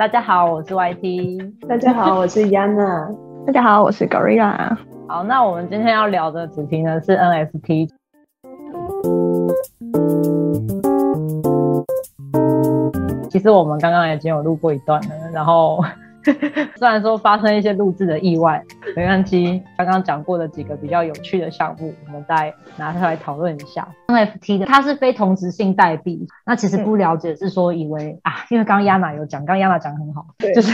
大家好，我是 YT。大家好，我是 Yana。大家好，我是 Gorilla。好，那我们今天要聊的主题呢是 NFT。其实我们刚刚已经有录过一段了，然后。虽然说发生一些录制的意外，没关系。刚刚讲过的几个比较有趣的项目，我们再拿出来讨论一下。NFT 的它是非同质性代币，那其实不了解是说以为啊，因为刚刚亚娜有讲，刚刚亚娜讲很好，就是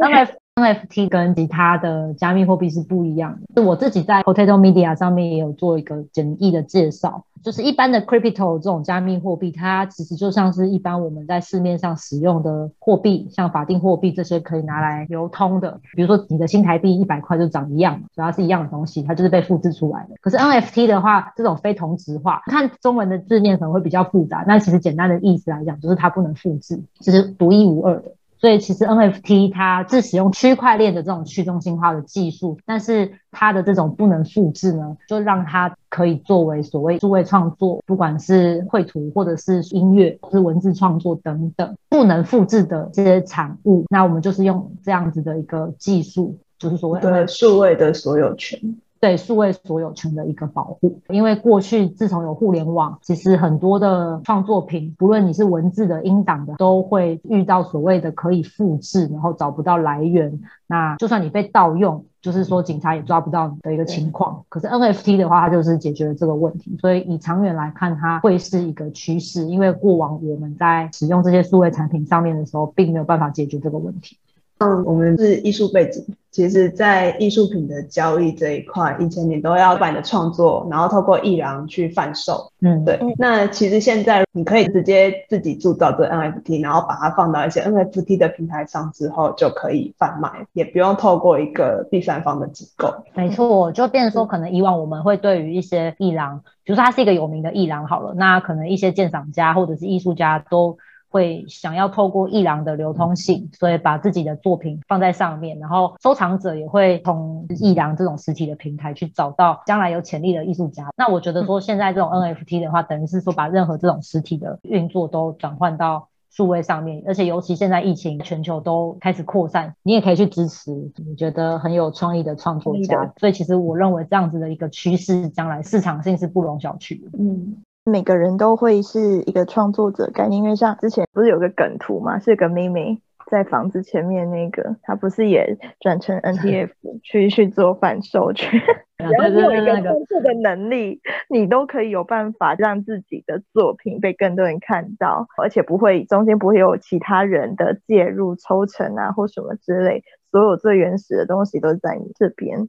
NFT。NFT 跟其他的加密货币是不一样的。我自己在 Potato Media 上面也有做一个简易的介绍，就是一般的 Crypto 这种加密货币，它其实就像是一般我们在市面上使用的货币，像法定货币这些可以拿来流通的。比如说你的新台币一百块就长一样，主要是一样的东西，它就是被复制出来的。可是 NFT 的话，这种非同质化，看中文的字面可能会比较复杂，但其实简单的意思来讲，就是它不能复制，就是独一无二的。所以其实 NFT 它是使用区块链的这种去中心化的技术，但是它的这种不能复制呢，就让它可以作为所谓数位创作，不管是绘图或者是音乐，或是文字创作等等不能复制的这些产物，那我们就是用这样子的一个技术，就是所谓的数位的所有权。对数位所有权的一个保护，因为过去自从有互联网，其实很多的创作品，不论你是文字的、音档的，都会遇到所谓的可以复制，然后找不到来源。那就算你被盗用，就是说警察也抓不到你的一个情况。可是 NFT 的话，它就是解决了这个问题。所以以长远来看，它会是一个趋势，因为过往我们在使用这些数位产品上面的时候，并没有办法解决这个问题。嗯，我们是艺术背景，其实，在艺术品的交易这一块，以前你都要把你的创作，然后透过艺廊去贩售。嗯，对。那其实现在你可以直接自己铸造这 NFT，然后把它放到一些 NFT 的平台上之后，就可以贩卖，也不用透过一个第三方的机构。没错，就变成说，可能以往我们会对于一些艺廊，比如说它是一个有名的艺廊好了，那可能一些鉴赏家或者是艺术家都。会想要透过艺廊的流通性，所以把自己的作品放在上面，然后收藏者也会从艺廊这种实体的平台去找到将来有潜力的艺术家。那我觉得说现在这种 NFT 的话，等于是说把任何这种实体的运作都转换到数位上面，而且尤其现在疫情全球都开始扩散，你也可以去支持你觉得很有创意的创作家。所以其实我认为这样子的一个趋势，将来市场性是不容小觑的。嗯。每个人都会是一个创作者概念，因为像之前不是有个梗图嘛，是个妹妹在房子前面那个，她不是也转成 NTF 去去做贩售去？然后有一个创作的能力，你都可以有办法让自己的作品被更多人看到，而且不会中间不会有其他人的介入抽成啊或什么之类，所有最原始的东西都在你这边。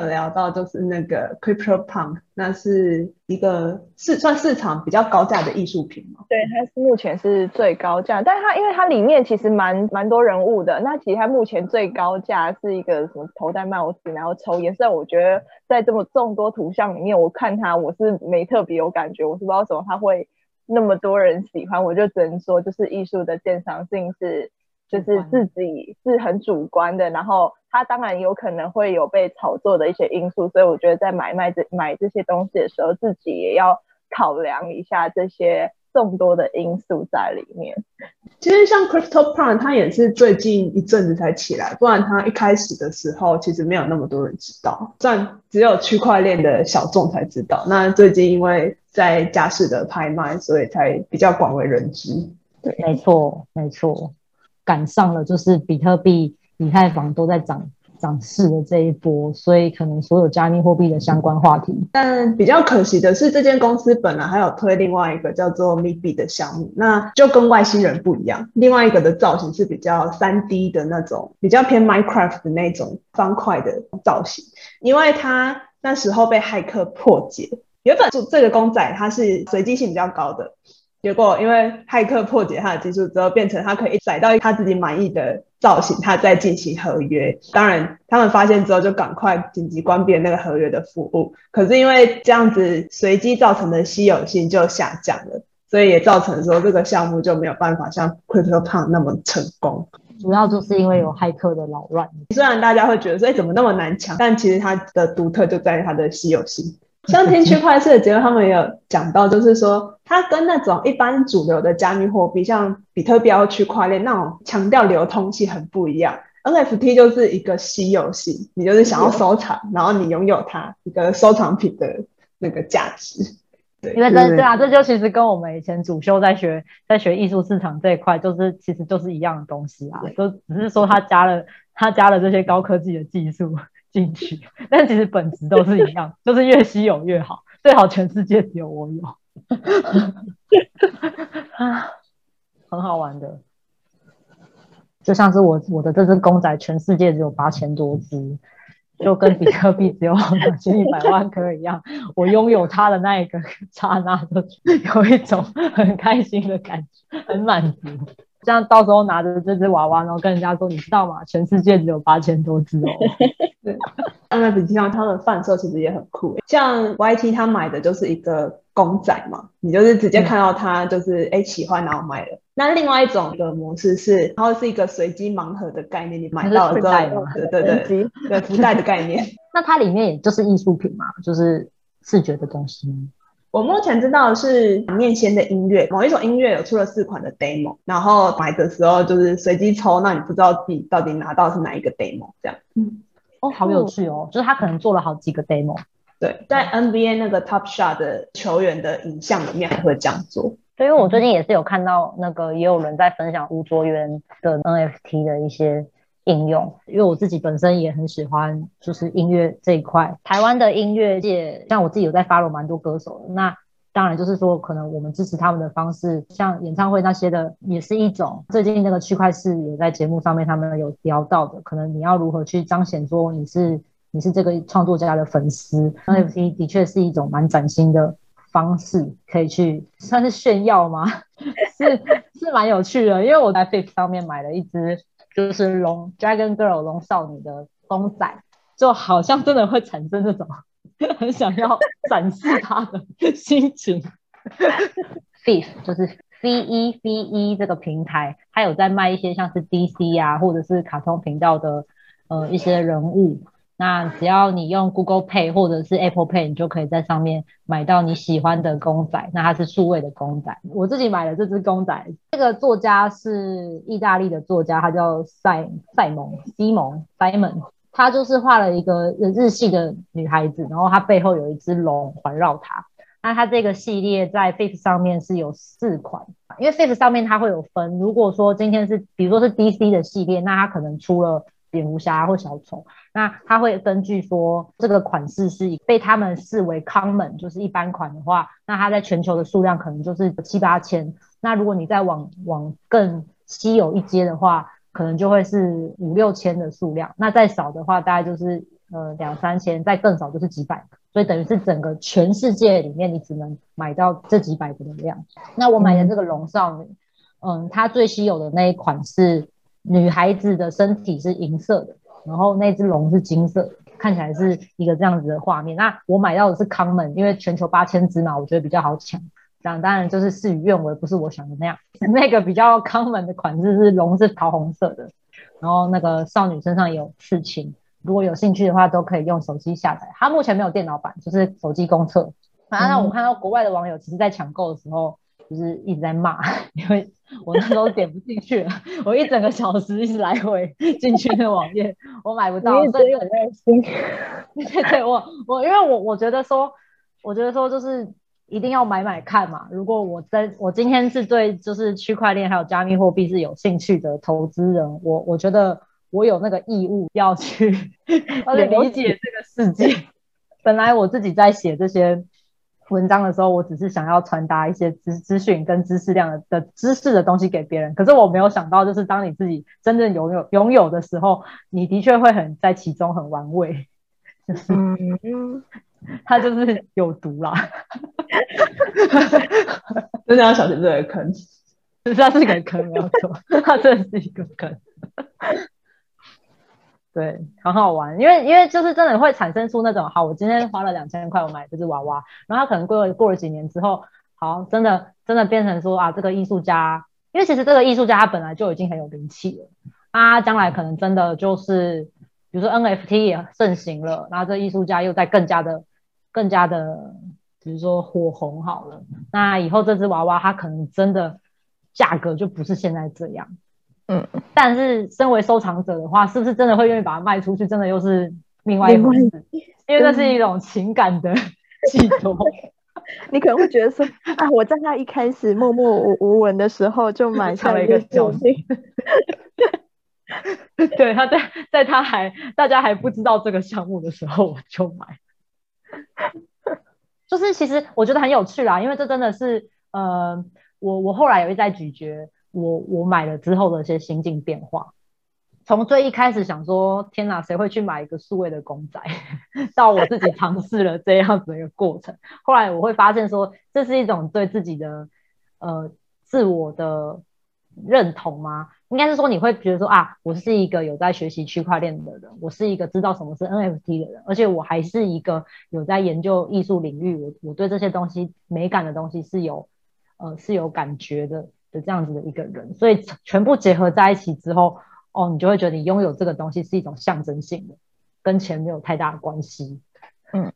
有聊到就是那个 Crypto Punk，那是一个市算市场比较高价的艺术品嘛？对，它是目前是最高价，但是它因为它里面其实蛮蛮多人物的，那其实它目前最高价是一个什么头戴帽子然后抽烟，虽然我觉得在这么众多图像里面，我看它我是没特别有感觉，我是不知道怎么它会那么多人喜欢，我就只能说就是艺术的鉴赏性是。就是自己是很主观的，然后他当然有可能会有被炒作的一些因素，所以我觉得在买卖这买这些东西的时候，自己也要考量一下这些众多的因素在里面。其实像 Crypto Prime 它也是最近一阵子才起来，不然它一开始的时候其实没有那么多人知道，算只有区块链的小众才知道。那最近因为在家市的拍卖，所以才比较广为人知。对，没错，没错。赶上了，就是比特币、以太坊都在涨涨势的这一波，所以可能所有加密货币的相关话题。但比较可惜的是，这间公司本来还有推另外一个叫做 MIB 的项目，那就跟外星人不一样。另外一个的造型是比较三 D 的那种，比较偏 Minecraft 的那种方块的造型，因为它那时候被骇客破解。原本这个公仔它是随机性比较高的。结果，因为骇客破解他的技术之后，变成他可以载到他自己满意的造型，他再进行合约。当然，他们发现之后就赶快紧急关闭那个合约的服务。可是因为这样子随机造成的稀有性就下降了，所以也造成说这个项目就没有办法像 Crypto Punk 那么成功。主要就是因为有骇客的扰乱。虽然大家会觉得说，哎，怎么那么难抢？但其实它的独特就在于它的稀有性。像听区块链的节目，他们也有讲到，就是说它跟那种一般主流的加密货币，像比特币、区块链那种强调流通性很不一样。NFT 就是一个稀有性，你就是想要收藏，然后你拥有它一个收藏品的那个价值。对，因为这对啊，这就其实跟我们以前主修在学在学艺术市场这一块，就是其实就是一样的东西啊，就只是说它加了它加了这些高科技的技术进去，但其实本质都是一样，就是越稀有越好，最好全世界只有我有，啊，很好玩的。就像是我我的这只公仔，全世界只有八千多只，就跟比特币只有两千一百万颗一样。我拥有它的那一个 刹那，就 有一种很开心的感觉，很满足。这样到时候拿着这只娃娃，然后跟人家说：“你知道吗？全世界只有八千多只哦。” 对，NFT 上它的贩售其实也很酷，像 YT 他买的就是一个公仔嘛，你就是直接看到他就是哎喜欢，然后买了。那另外一种的模式是，然后是一个随机盲盒的概念，你买到了之后，对对对，对福袋的概念。那它里面也就是艺术品嘛，就是视觉的东西。我目前知道的是念先的音乐，某一首音乐有出了四款的 demo，然后买的时候就是随机抽，那你不知道自己到底拿到是哪一个 demo 这样。嗯，哦，好有趣哦，就是他可能做了好几个 demo。对，在 NBA 那个 Top Shot 的球员的影像里面还会这样做。对，因为我最近也是有看到那个，也有人在分享吴卓源的 NFT 的一些应用。因为我自己本身也很喜欢，就是音乐这一块。台湾的音乐界，像我自己有在 follow 蛮多歌手的。那当然就是说，可能我们支持他们的方式，像演唱会那些的，也是一种。最近那个区块市也在节目上面，他们有聊到的，可能你要如何去彰显说你是你是这个创作家的粉丝。NFT 的确是一种蛮崭新的。方式可以去算是炫耀吗？是是蛮有趣的，因为我在 Face 上面买了一支就是龙 Dragon Girl 龙少女的公仔，就好像真的会产生这种 很想要展示它的心情。Face 就是 C E C E 这个平台，它有在卖一些像是 DC 啊，或者是卡通频道的呃一些人物。那只要你用 Google Pay 或者是 Apple Pay，你就可以在上面买到你喜欢的公仔。那它是数位的公仔。我自己买了这只公仔，这个作家是意大利的作家，他叫塞塞蒙西蒙 Simon，他就是画了一个日系的女孩子，然后她背后有一只龙环绕她。那它这个系列在 Face 上面是有四款，因为 Face 上面它会有分。如果说今天是比如说是 DC 的系列，那它可能出了。蝙蝠侠或小丑，那他会根据说这个款式是被他们视为 common，就是一般款的话，那它在全球的数量可能就是七八千。那如果你再往往更稀有一阶的话，可能就会是五六千的数量。那再少的话，大概就是呃两三千，再更少就是几百个。所以等于是整个全世界里面，你只能买到这几百个的量。那我买的这个龙少女，嗯，它最稀有的那一款是。女孩子的身体是银色的，然后那只龙是金色，看起来是一个这样子的画面。那我买到的是 common，因为全球八千只嘛，我觉得比较好抢。这样当然就是事与愿违，不是我想的那样。那个比较 common 的款式是龙是桃红色的，然后那个少女身上有刺青。如果有兴趣的话，都可以用手机下载。它目前没有电脑版，就是手机公测。反正我看到国外的网友其实在抢购的时候。就是一直在骂，因为我那时候点不进去了，我一整个小时一直来回进去那网页，我买不到，所以很担心。对对，我我因为我我觉得说，我觉得说就是一定要买买看嘛。如果我真我今天是对就是区块链还有加密货币是有兴趣的投资人，我我觉得我有那个义务要去 理解这个世界。本来我自己在写这些。文章的时候，我只是想要传达一些资资讯跟知识量的的知识的东西给别人，可是我没有想到，就是当你自己真正拥有拥有的时候，你的确会很在其中很玩味，就是 它就是有毒啦，真的要小心这个坑，这是一个坑，没有错，它真的是一个坑。对，很好玩，因为因为就是真的会产生出那种，好，我今天花了两千块，我买这只娃娃，然后它可能过了过了几年之后，好，真的真的变成说啊，这个艺术家，因为其实这个艺术家他本来就已经很有名气了，啊，将来可能真的就是，比如说 NFT 也盛行了，然后这艺术家又在更加的更加的，比如说火红好了，那以后这只娃娃它可能真的价格就不是现在这样，嗯，但是身为收藏者的话，是不是真的会愿意把它卖出去？真的又是另外一回事，因为那是一种情感的寄托。你可能会觉得说，啊，我在他一开始默默无无闻的时候就买下了一个小心，对，他在在他还大家还不知道这个项目的时候我就买，就是其实我觉得很有趣啦，因为这真的是呃，我我后来也会在咀嚼我我买了之后的一些心境变化。从最一开始想说，天哪，谁会去买一个数位的公仔？到我自己尝试了这样子的一个过程，后来我会发现说，这是一种对自己的呃自我的认同吗？应该是说你会觉得说啊，我是一个有在学习区块链的人，我是一个知道什么是 NFT 的人，而且我还是一个有在研究艺术领域，我我对这些东西美感的东西是有呃是有感觉的的这样子的一个人，所以全部结合在一起之后。哦，你就会觉得你拥有这个东西是一种象征性的，跟钱没有太大的关系。嗯，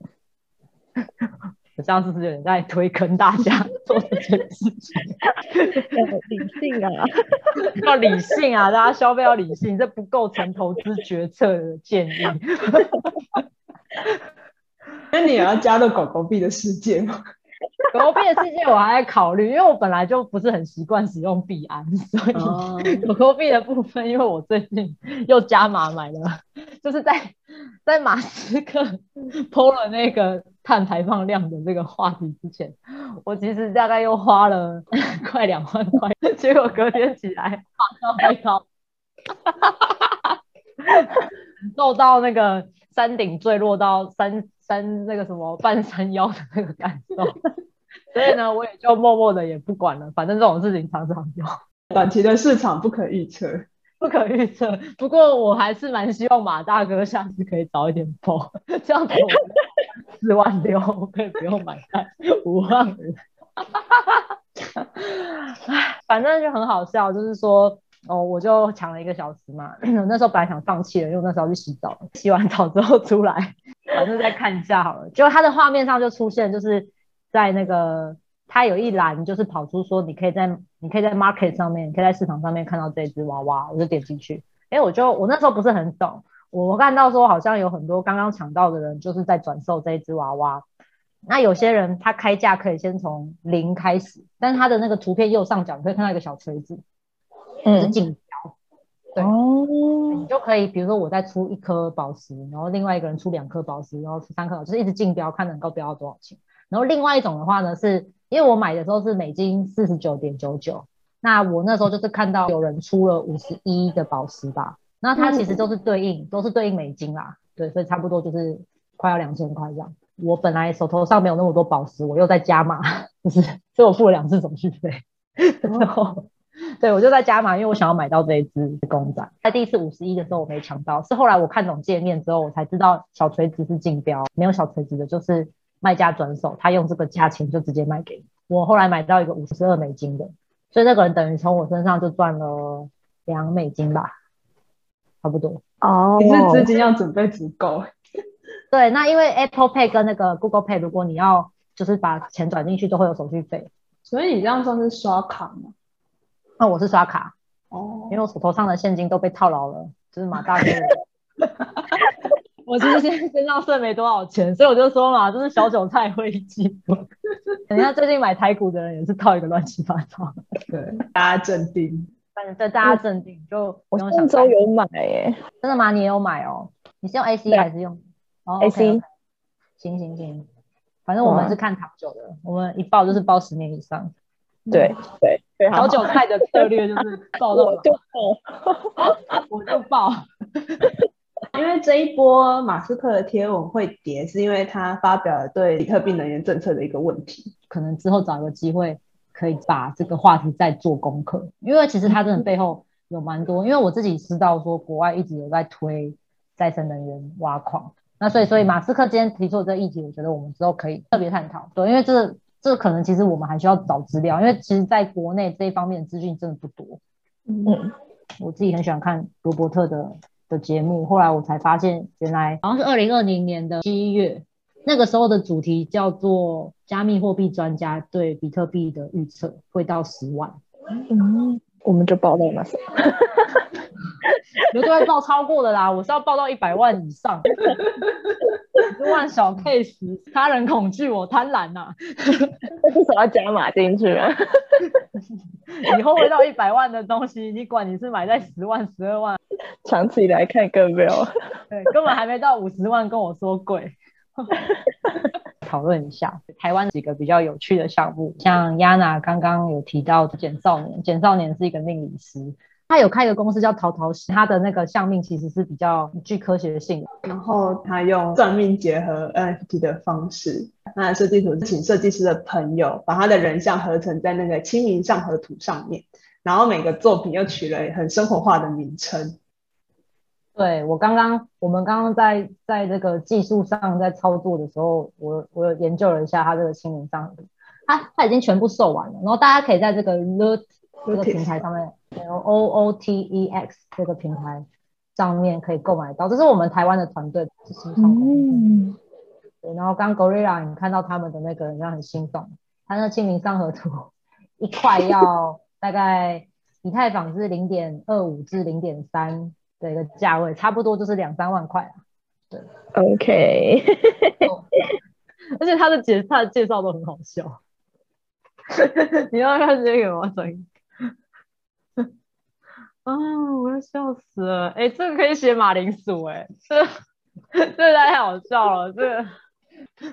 我这样是不是有点在推坑大家做这件事情？理性啊，要理性啊，大家消费要理性，这不构成投资决策的建议。那你也要加入狗狗币的世界吗？狗狗币的世界我还在考虑，因为我本来就不是很习惯使用币安，所以狗狗币的部分，因为我最近又加码买了，就是在在马斯克抛了那个碳排放量的这个话题之前，我其实大概又花了 快两万块，结果隔天起来马上被高，受到那个山顶坠落到山山那个什么半山腰的那个感受。所以呢，我也就默默的也不管了，反正这种事情常常有。短期的市场不可预测，不可预测。不过我还是蛮希望马大哥下次可以早一点破，这样子我四万六可以不用买单五万五。唉，反正就很好笑，就是说哦，我就抢了一个小时嘛。那时候本来想放弃了，因为那时候去洗澡，洗完澡之后出来，反正再看一下好了。结果他的画面上就出现，就是。在那个，它有一栏就是跑出说，你可以在你可以在 market 上面，你可以在市场上面看到这只娃娃，我就点进去。哎，我就我那时候不是很懂，我看到说好像有很多刚刚抢到的人就是在转售这一只娃娃。那有些人他开价可以先从零开始，但是他的那个图片右上角你可以看到一个小锤子，嗯，竞标，对，你就可以比如说我再出一颗宝石，然后另外一个人出两颗宝石，然后出三颗，就是一直竞标，看能够标到多少钱。然后另外一种的话呢，是因为我买的时候是美金四十九点九九，那我那时候就是看到有人出了五十一的宝石吧，那它其实都是对应都是对应美金啦，对，所以差不多就是快要两千块这样。我本来手头上没有那么多宝石，我又在加码，就是，所以我付了两次手续费。然后，对我就在加码，因为我想要买到这一只公仔。在第一次五十一的时候我没抢到，是后来我看懂界面之后，我才知道小锤子是竞标，没有小锤子的就是。卖家转手，他用这个价钱就直接卖给我。后来买到一个五十二美金的，所以那个人等于从我身上就赚了两美金吧，差不多。哦，你是资金要准备足够。对，那因为 Apple Pay 跟那个 Google Pay，如果你要就是把钱转进去，都会有手续费。所以你这样算是刷卡吗？那我是刷卡。哦，因为我手头上的现金都被套牢了，就是马大哥。我其实现在身上剩没多少钱，所以我就说嘛，就是小韭菜会记。人家最近买台股的人也是套一个乱七八糟。对，大家镇定。反正对大家镇定，就我上周有买耶。真的吗？你也有买哦？你是用 AC 还是用 AC？行行行，反正我们是看长久的，我们一报就是报十年以上。对对，小韭菜的策略就是报到就报，我就报。因为这一波马斯克的贴文会跌，是因为他发表了对比特币能源政策的一个问题。可能之后找个机会可以把这个话题再做功课，因为其实他真的背后有蛮多。因为我自己知道说国外一直有在推再生能源挖矿，那所以所以马斯克今天提出的这个议题，我觉得我们之后可以特别探讨。对，因为这这可能其实我们还需要找资料，因为其实在国内这一方面的资讯真的不多。嗯，我自己很喜欢看罗伯特的。的节目，后来我才发现，原来好像是二零二零年的七月，那个时候的主题叫做加密货币专家对比特币的预测会到十万，嗯，我们就报到那时候。绝对会报超过的啦！我是要报到一百万以上，十万小 case，他人恐惧，我贪婪呐，那至少要加码进去啊！以后会到一百万的东西，你管你是买在十万、十二万，长期来看更没有，对，根本还没到五十万，跟我说贵。讨论一下台湾几个比较有趣的项目，像 Yana 刚刚有提到简少年，简少年是一个命理师。他有开一个公司叫淘淘喜，他的那个相命其实是比较具科学性，然后他用算命结合 NFT 的方式，那设计图是请设计师的朋友把他的人像合成在那个清明上河图上面，然后每个作品又取了很生活化的名称。对我刚刚，我们刚刚在在这个技术上在操作的时候，我我有研究了一下它这个清明上河图，他他已经全部售完了，然后大家可以在这个 Loot 这个平台上面。O O T E X 这个平台上面可以购买到，这是我们台湾的团队是新创公司。对，然后刚 Gorilla 你看到他们的那个，人家很心动。他那清明上河图一块要大概以太坊是零点二五至零点三的一个价位，差不多就是两三万块啊。对，OK。而且他的介他的介绍都很好笑。你要看这个吗？声音？啊！我要笑死了！哎，这个可以写马铃薯哎，这这太好笑了！这个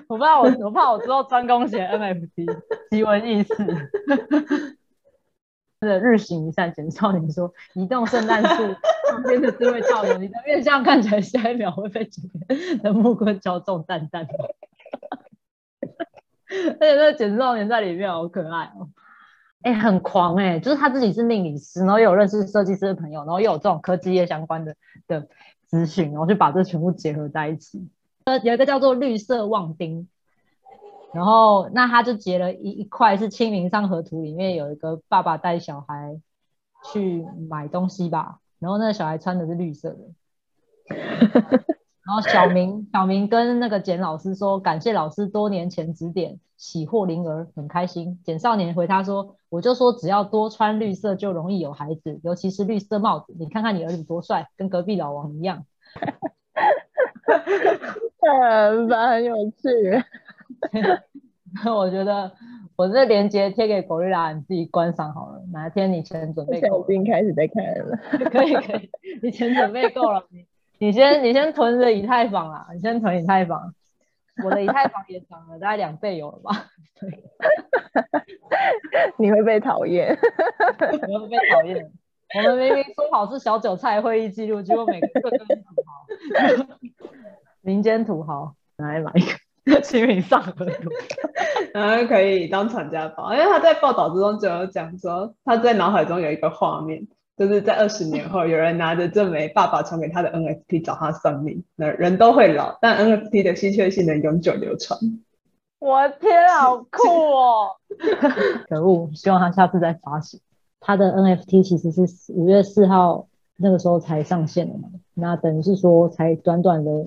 我怕我我怕我之后专攻写 NFT，奇闻异事。的日行一善简少年说：移动圣诞树旁边的智慧照友，你的面相看起来下一秒会被这边的木棍敲中蛋蛋。而且那个简少年在里面好可爱哦。哎，很狂哎，就是他自己是命理师，然后有认识设计师的朋友，然后又有这种科技业相关的的资讯，然后就把这全部结合在一起。呃，有一个叫做绿色旺丁，然后那他就截了一一块是清明上河图里面有一个爸爸带小孩去买东西吧，然后那个小孩穿的是绿色的。然后小明，小明跟那个简老师说，感谢老师多年前指点，喜获麟儿，很开心。简少年回他说，我就说只要多穿绿色就容易有孩子，尤其是绿色帽子，你看看你儿子多帅，跟隔壁老王一样。很很有趣。我觉得我这链接贴给狗瑞拉，你自己观赏好了。哪一天你钱准备够，已经开始在看了。可以可以，你钱准备够了。你你先，你先囤着以太坊啦，你先囤以太坊。我的以太坊也涨了，大概两倍有了吧？对，你会被讨厌，我会被讨厌。我们明明说好是小韭菜会议记录，结果每个都是土豪，民间土豪拿来买一个 清明上河图，然后可以当传家宝。因为他在报道之中就有讲说，他在脑海中有一个画面。就是在二十年后，有人拿着这枚爸爸传给他的 NFT 找他算命，那人都会老，但 NFT 的稀缺性能永久流传。我的天，好酷哦！可恶，希望他下次再发行。他的 NFT 其实是五月四号那个时候才上线的嘛，那等于是说才短短的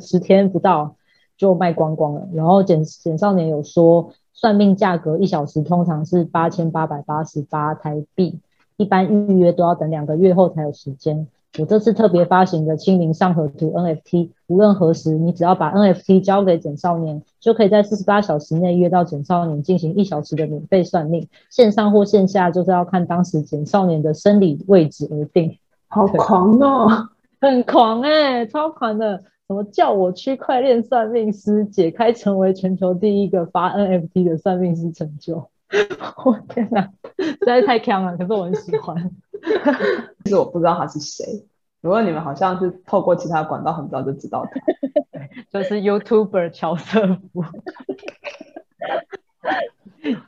十天不到就卖光光了。然后简简少年有说，算命价格一小时通常是八千八百八十八台币。一般预约都要等两个月后才有时间。我这次特别发行的清明上河图 NFT，无论何时，你只要把 NFT 交给简少年，就可以在四十八小时内约到简少年进行一小时的免费算命，线上或线下就是要看当时简少年的生理位置而定。好狂哦，很狂哎，超狂的！什么叫我区块链算命师，解开成为全球第一个发 NFT 的算命师成就。我天哪，实在是太强了！可是我很喜欢。其 实我不知道他是谁，如果你们好像是透过其他管道很早就知道他，就是 YouTuber 乔瑟夫。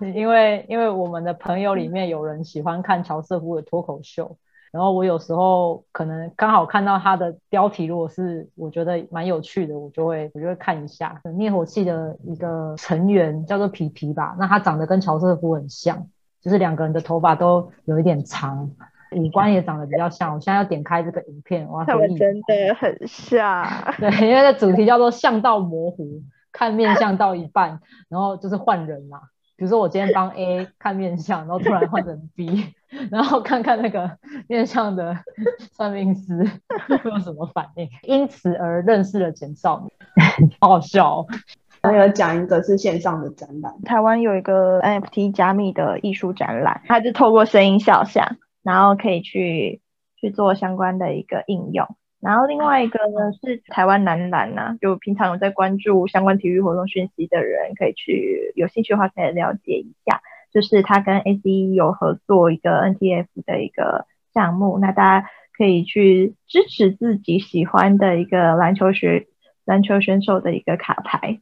因为因为我们的朋友里面有人喜欢看乔瑟夫的脱口秀。然后我有时候可能刚好看到它的标题，如果是我觉得蛮有趣的，我就会我就会看一下。灭火器的一个成员叫做皮皮吧，那他长得跟乔瑟夫很像，就是两个人的头发都有一点长，五官也长得比较像。我现在要点开这个影片，我要他们真的很像。对，因为这主题叫做“像到模糊”，看面相到一半，然后就是换人嘛。比如说我今天帮 A 看面相，然后突然换成 B，然后看看那个面相的 算命师会有什么反应，因此而认识了简少年，好好笑。还有讲一个是线上的展览，台湾有一个 NFT 加密的艺术展览，它是透过声音肖像，然后可以去去做相关的一个应用。然后另外一个呢是台湾男篮呐，就平常有在关注相关体育活动讯息的人，可以去有兴趣的话可以了解一下，就是他跟 ACE 有合作一个 NTF 的一个项目，那大家可以去支持自己喜欢的一个篮球学篮球选手的一个卡牌。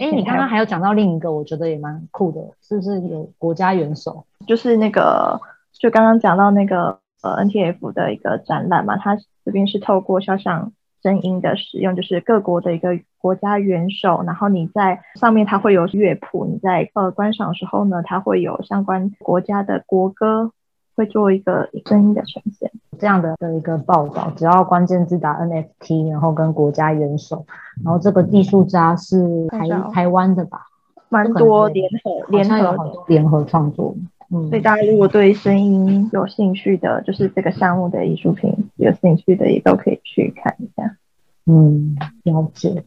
哎，你刚刚还有讲到另一个，我觉得也蛮酷的，是不是有国家元首？就是那个，就刚刚讲到那个呃 NTF 的一个展览嘛，它这边是透过肖像声音的使用，就是各国的一个国家元首，然后你在上面它会有乐谱，你在呃观赏的时候呢，它会有相关国家的国歌。会做一个声音的呈现，这样的的一个报道，只要关键字打 NFT，然后跟国家元首，然后这个艺术家是台台湾的吧，蛮多联合联合联合创作，嗯，所以大家如果对声音有兴趣的，就是这个项目的艺术品有兴趣的，也都可以去看一下。嗯，了解。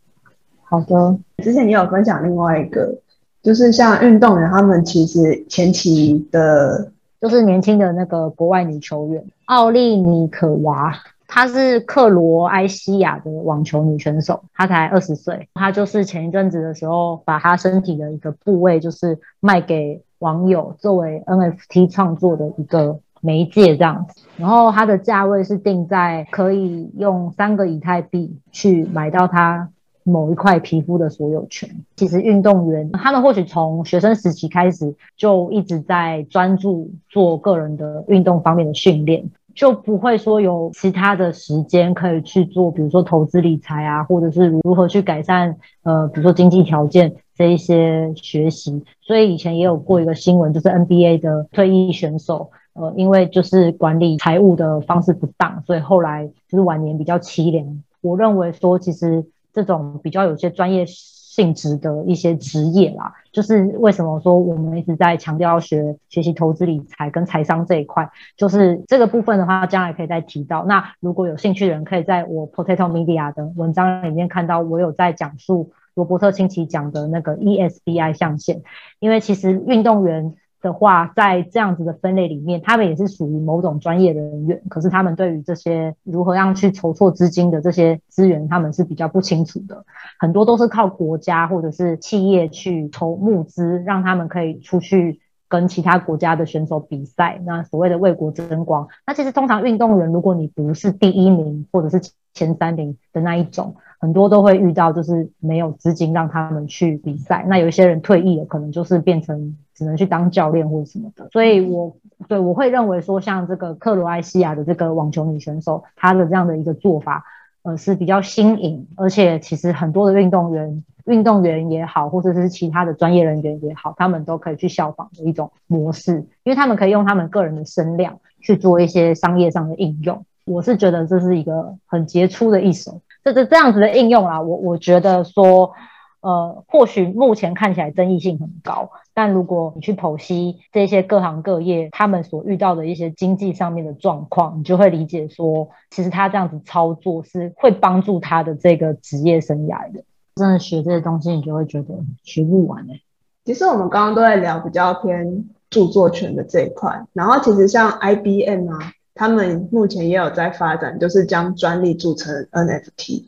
好的，之前你有分享另外一个，就是像运动员，他们其实前期的。就是年轻的那个国外女球员奥利尼可娃，她是克罗埃西亚的网球女选手，她才二十岁。她就是前一阵子的时候，把她身体的一个部位，就是卖给网友作为 NFT 创作的一个媒介这样子。然后它的价位是定在可以用三个以太币去买到它。某一块皮肤的所有权，其实运动员他们或许从学生时期开始就一直在专注做个人的运动方面的训练，就不会说有其他的时间可以去做，比如说投资理财啊，或者是如何去改善呃，比如说经济条件这一些学习。所以以前也有过一个新闻，就是 NBA 的退役选手，呃，因为就是管理财务的方式不当，所以后来就是晚年比较凄凉。我认为说其实。这种比较有些专业性质的一些职业啦，就是为什么说我们一直在强调要学学习投资理财跟财商这一块，就是这个部分的话，将来可以再提到。那如果有兴趣的人，可以在我 Potato Media 的文章里面看到，我有在讲述罗伯特清崎讲的那个 ESBI 象限，因为其实运动员。的话，在这样子的分类里面，他们也是属于某种专业人员，可是他们对于这些如何样去筹措资金的这些资源，他们是比较不清楚的。很多都是靠国家或者是企业去筹募资，让他们可以出去跟其他国家的选手比赛。那所谓的为国争光，那其实通常运动员，如果你不是第一名或者是前三名的那一种，很多都会遇到就是没有资金让他们去比赛。那有一些人退役了，可能就是变成。只能去当教练或者什么的，所以我对我会认为说，像这个克罗埃西亚的这个网球女选手，她的这样的一个做法，呃，是比较新颖，而且其实很多的运动员、运动员也好，或者是其他的专业人员也好，他们都可以去效仿的一种模式，因为他们可以用他们个人的声量去做一些商业上的应用。我是觉得这是一个很杰出的一手，这这这样子的应用啦，我我觉得说。呃，或许目前看起来争议性很高，但如果你去剖析这些各行各业他们所遇到的一些经济上面的状况，你就会理解说，其实他这样子操作是会帮助他的这个职业生涯的。真的学这些东西，你就会觉得学不完哎。其实我们刚刚都在聊比较偏著作权的这一块，然后其实像 IBM 啊，他们目前也有在发展，就是将专利注册 NFT。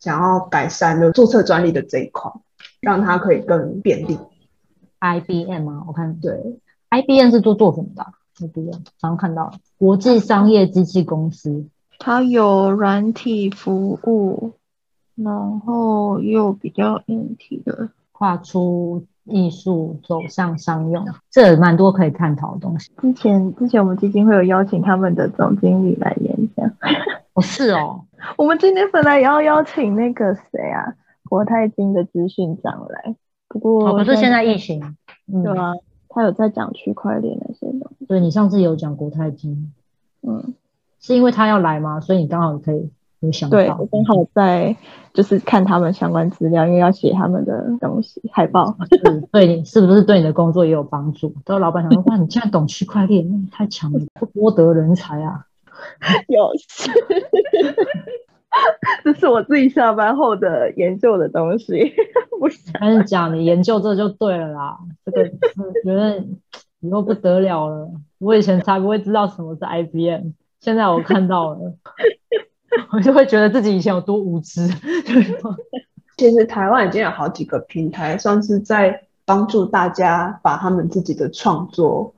想要改善就注册专利的这一块，让它可以更便利。IBM 啊，我看对，IBM 是做做什么的？IBM 刚看到国际商业机器公司，它有软体服务，然后又比较硬体的，跨出艺术走向商用，这蛮多可以探讨的东西。之前之前我们基金会有邀请他们的总经理来演讲。哦，是哦。我们今天本来也要邀请那个谁啊，国泰金的资讯长来，不过可是现在疫情，对啊，他有在讲区块链那些东西。对你上次有讲国泰金，嗯，是因为他要来吗？所以你刚好可以有想到。对我刚好在就是看他们相关资料，因为要写他们的东西海报。是对你是不是对你的工作也有帮助？都老板想说，哇，你竟然懂区块链，那你太强了，多得人才啊！有，这是我自己下班后的研究的东西。不是，我跟你讲，你研究这就对了啦。这个觉得以后不得了了。我以前才不会知道什么是 IBM，现在我看到了，我就会觉得自己以前有多无知。其实台湾已经有好几个平台，算是在帮助大家把他们自己的创作，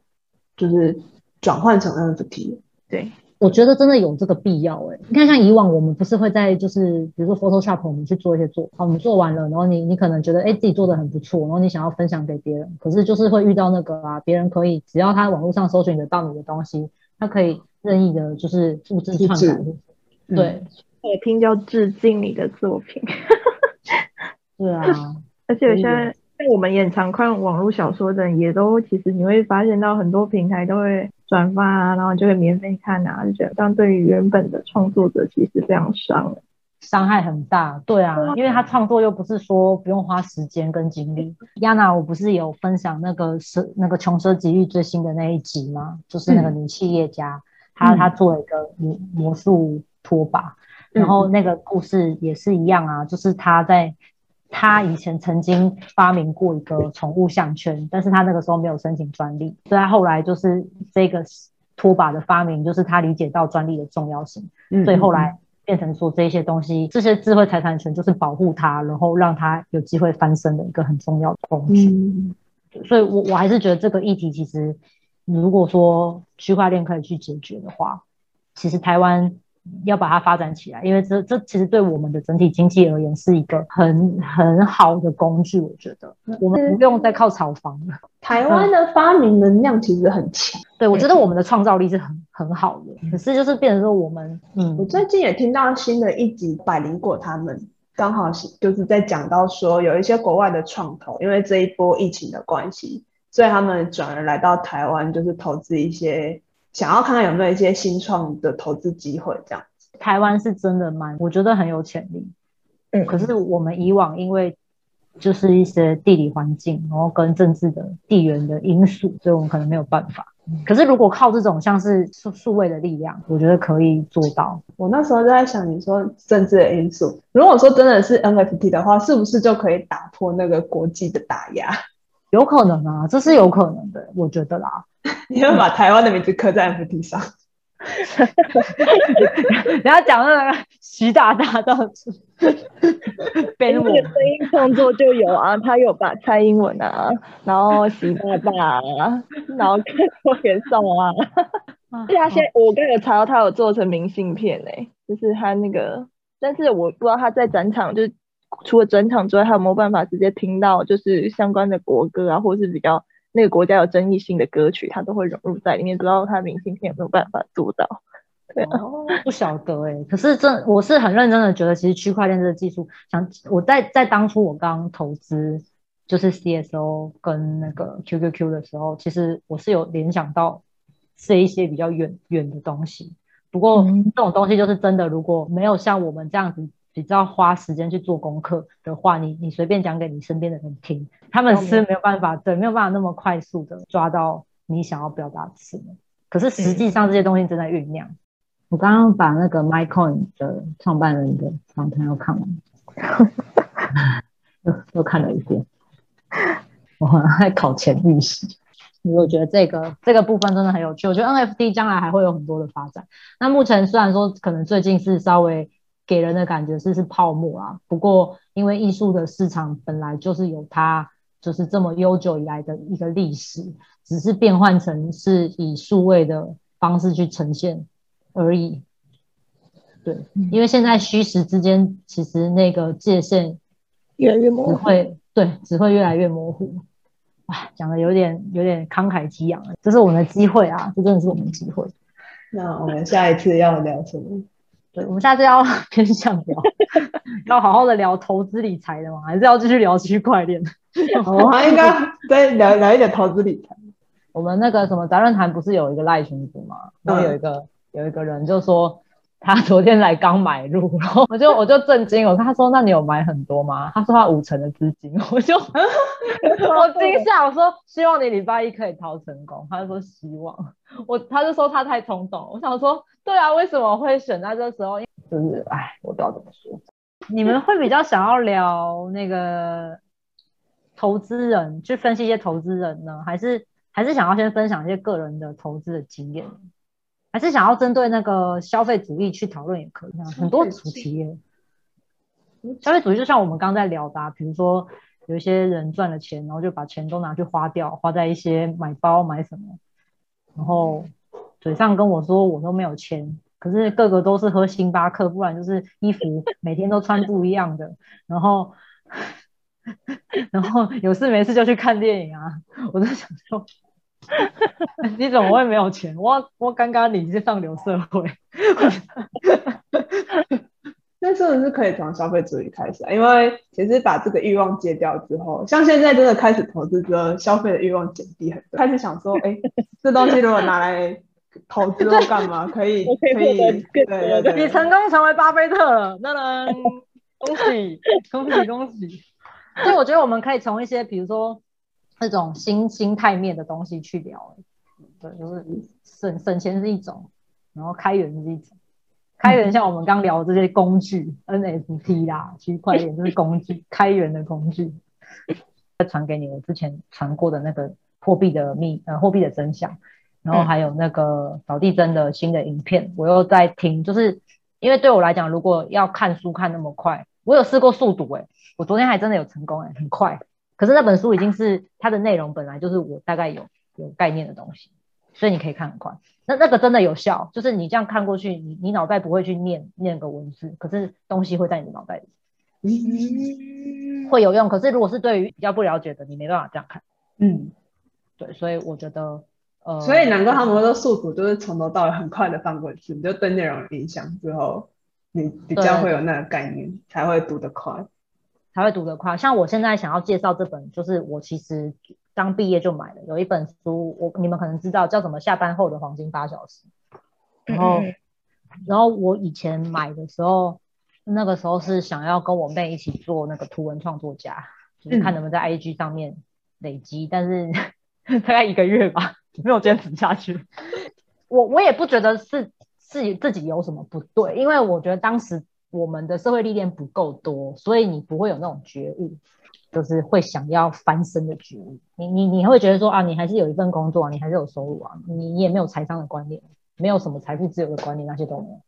就是转换成 NFT。对。我觉得真的有这个必要哎，你看像以往我们不是会在就是比如说 Photoshop 我们去做一些做，好我们做完了，然后你你可能觉得哎自己做的很不错，然后你想要分享给别人，可是就是会遇到那个啊，别人可以只要他网络上搜寻得到你的东西，他可以任意的就是复制篡改，对，也听叫致敬你的作品，是啊，而且现在像我们也常看网络小说的人，也都其实你会发现到很多平台都会。转发啊，然后就会免费看啊，就觉得这样对于原本的创作者其实非常伤，伤害很大。对啊，因为他创作又不是说不用花时间跟精力。亚娜，我不是有分享那个是那个穷奢极欲最新的那一集吗？就是那个女企业家，她她做了一个魔魔术拖把，然后那个故事也是一样啊，就是他在。他以前曾经发明过一个宠物项圈，但是他那个时候没有申请专利，所以他后来就是这个拖把的发明，就是他理解到专利的重要性，所以后来变成说这些东西，这些智慧财产权就是保护他，然后让他有机会翻身的一个很重要的工具。所以，我我还是觉得这个议题其实，如果说区块链可以去解决的话，其实台湾。要把它发展起来，因为这这其实对我们的整体经济而言是一个很很好的工具。我觉得我们不用再靠炒房了。台湾的发明能量其实很强，对我觉得我们的创造力是很很好的。可是就是变成说我们，嗯，我最近也听到新的一集百灵果他们刚好是就是在讲到说有一些国外的创投，因为这一波疫情的关系，所以他们转而来到台湾，就是投资一些。想要看看有没有一些新创的投资机会，这样子台湾是真的蛮，我觉得很有潜力。嗯，可是我们以往因为就是一些地理环境，然后跟政治的地缘的因素，所以我们可能没有办法。可是如果靠这种像是数数位的力量，我觉得可以做到。我那时候就在想，你说政治的因素，如果说真的是 NFT 的话，是不是就可以打破那个国际的打压？有可能啊，这是有可能的，我觉得啦。你要把台湾的名字刻在 FT 上，然后讲那个习大大到处，被那个声音创作就有啊，他有把蔡英文啊，然后习大大啊，然后都给送啊。对他，现我刚有查到他有做成明信片诶，就是他那个，但是我不知道他在展场，就是除了整场之外，他有没有办法直接听到就是相关的国歌啊，或是比较。那个国家有争议性的歌曲，它都会融入在里面，不知道它明信片有没有办法做到？对啊，不晓得哎。可是真我是很认真的觉得，其实区块链这个技术，想我在在当初我刚投资就是 CSO 跟那个 QQQ 的时候，其实我是有联想到是一些比较远远的东西。不过这种东西就是真的，如果没有像我们这样子。比较花时间去做功课的话，你你随便讲给你身边的人听，他们是没有办法，对，没有办法那么快速的抓到你想要表达的词。可是实际上这些东西正在酝酿。我刚刚把那个 MyCoin 的创办人的访谈又看完，又又看了一遍。我好像在考前预习，我觉得这个这个部分真的很有趣。我觉得 NFT 将来还会有很多的发展。那目前虽然说可能最近是稍微。给人的感觉是是泡沫啊，不过因为艺术的市场本来就是有它就是这么悠久以来的一个历史，只是变换成是以数位的方式去呈现而已。对，因为现在虚实之间其实那个界限越来越模糊，会对只会越来越模糊。哇，讲的有点有点慷慨激昂了，这是我们的机会啊，这真的是我们的机会。那我们下一次要聊什么？对，我们下次要 偏向聊，要好好的聊投资理财的嘛？还是要继续聊区块链？我还应该再聊聊一点投资理财。我们那个什么杂论坛不是有一个赖群组嘛？然后有一个有一个人就说他昨天来刚买入，然后我就我就震惊，我他说那你有买很多吗？他说他五成的资金，我就 我惊吓，我说希望你礼拜一可以逃成功，他就说希望，我他就说他太冲动，我想说对啊，为什么会选在这时候？就是哎，我不知道怎么说。你们会比较想要聊那个投资人，去分析一些投资人呢，还是还是想要先分享一些个人的投资的经验，还是想要针对那个消费主义去讨论也可以啊，很多主题耶。消费主义就像我们刚在聊的，比如说有一些人赚了钱，然后就把钱都拿去花掉，花在一些买包买什么，然后嘴上跟我说我都没有钱。可是个个都是喝星巴克，不然就是衣服每天都穿不一样的，然后，然后有事没事就去看电影啊！我就想说，你怎么会没有钱？我我刚刚你是上流社会，那真的是可以从消费主义开始啊！因为其实把这个欲望戒掉之后，像现在真的开始投资之后，消费的欲望减低很多，开始想说，哎，这东西如果拿来。投资或干嘛可以可以？对，你成功成为巴菲特了，那能恭喜恭喜恭喜！所以我觉得我们可以从一些比如说那种心心态面的东西去聊。对，就是省省钱是一种，然后开源是一种。开源像我们刚聊这些工具，NFT 啦，区块链就是工具，开源的工具。再传给你我之前传过的那个货币的秘呃货币的真相。然后还有那个扫地僧的新的影片，我又在听，就是因为对我来讲，如果要看书看那么快，我有试过速读，哎，我昨天还真的有成功，哎，很快。可是那本书已经是它的内容本来就是我大概有有概念的东西，所以你可以看很快。那那个真的有效，就是你这样看过去，你你脑袋不会去念念个文字，可是东西会在你的脑袋里，会有用。可是如果是对于比较不了解的，你没办法这样看。嗯，对，所以我觉得。呃所以难怪他们说速读就是从头到尾很快的翻过去，你就对内容有印象之后，你比较会有那个概念，才会读得快，才会读得快。像我现在想要介绍这本，就是我其实刚毕业就买了，有一本书，我你们可能知道叫什么《下班后的黄金八小时》。然后，然后我以前买的时候，那个时候是想要跟我妹一起做那个图文创作家，就是看能不能在 IG 上面累积，但是 大概一个月吧。没有坚持下去，我我也不觉得是自己自己有什么不对，因为我觉得当时我们的社会历练不够多，所以你不会有那种觉悟，就是会想要翻身的觉悟。你你你会觉得说啊，你还是有一份工作啊，你还是有收入啊，你你也没有财商的观念，没有什么财富自由的观念，那些都没有。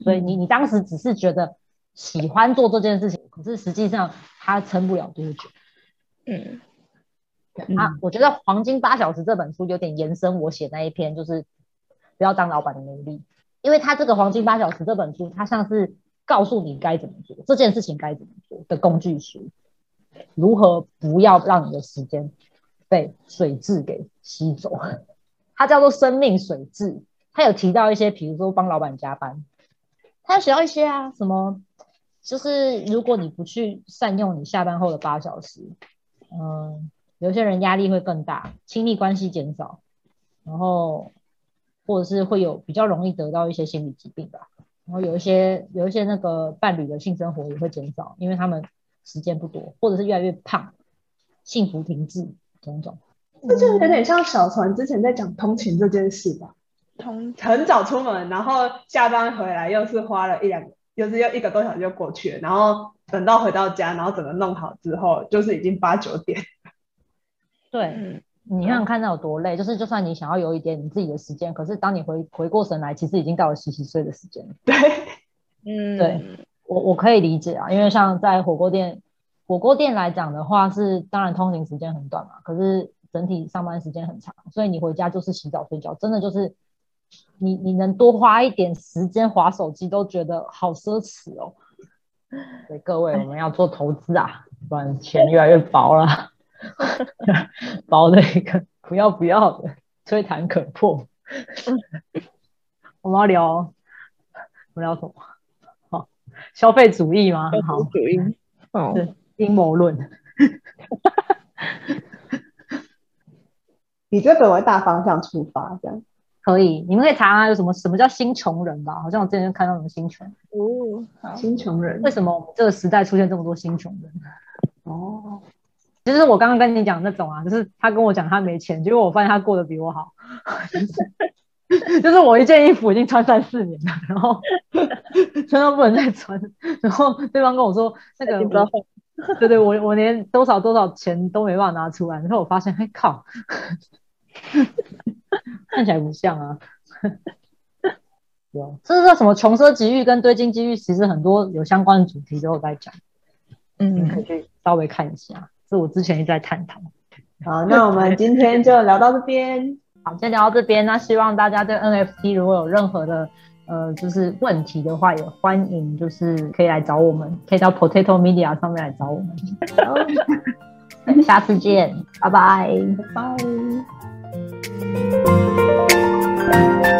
所以你你当时只是觉得喜欢做这件事情，可是实际上它撑不了多久。嗯。啊，我觉得《黄金八小时》这本书有点延伸我写那一篇，就是不要当老板的奴隶，因为他这个《黄金八小时》这本书，它像是告诉你该怎么做这件事情该怎么做的工具书，如何不要让你的时间被水质给吸走，它叫做生命水质。它有提到一些，比如说帮老板加班，他要学到一些啊，什么就是如果你不去善用你下班后的八小时，嗯。有些人压力会更大，亲密关系减少，然后或者是会有比较容易得到一些心理疾病吧。然后有一些有一些那个伴侣的性生活也会减少，因为他们时间不多，或者是越来越胖，幸福停滞种种。这就有点像小船之前在讲通勤这件事吧。通很早出门，然后下班回来又是花了一两，又是又一个多小时就过去了，然后等到回到家，然后整个弄好之后，就是已经八九点。对，你想想看那有多累，就是就算你想要有一点你自己的时间，可是当你回回过神来，其实已经到了洗洗睡的时间。对，嗯，对我我可以理解啊，因为像在火锅店，火锅店来讲的话，是当然通勤时间很短嘛，可是整体上班时间很长，所以你回家就是洗澡睡觉，真的就是你你能多花一点时间划手机，都觉得好奢侈哦。所以各位，我们要做投资啊，不然钱越来越薄了。薄的一个不要不要的，吹弹可破。我们要聊，我们聊什么？好，消费主义吗？好，主义。哦，是阴谋论。以这本为大方向出发，这样。可以，你们可以查查有什么什么叫新穷人吧？好像我之前看到什么新穷，哦，新穷人为什么我们这个时代出现这么多新穷人？哦，就是我刚刚跟你讲那种啊，就是他跟我讲他没钱，结果我发现他过得比我好，就是 我一件衣服已经穿三四年了，然后穿到不能再穿，然后对方跟我说那个对对，我我连多少多少钱都没办法拿出来，然后我发现，哎靠，看起来不像啊。有，这是叫什么穷奢极欲跟堆金积玉，其实很多有相关的主题都有在讲，你可以嗯，去稍微看一下，是我之前一直在探讨。好，那我们今天就聊到这边。好，先聊到这边，那希望大家对 NFT 如果有任何的呃就是问题的话，也欢迎就是可以来找我们，可以到 Potato Media 上面来找我们。下次见，拜拜。拜拜。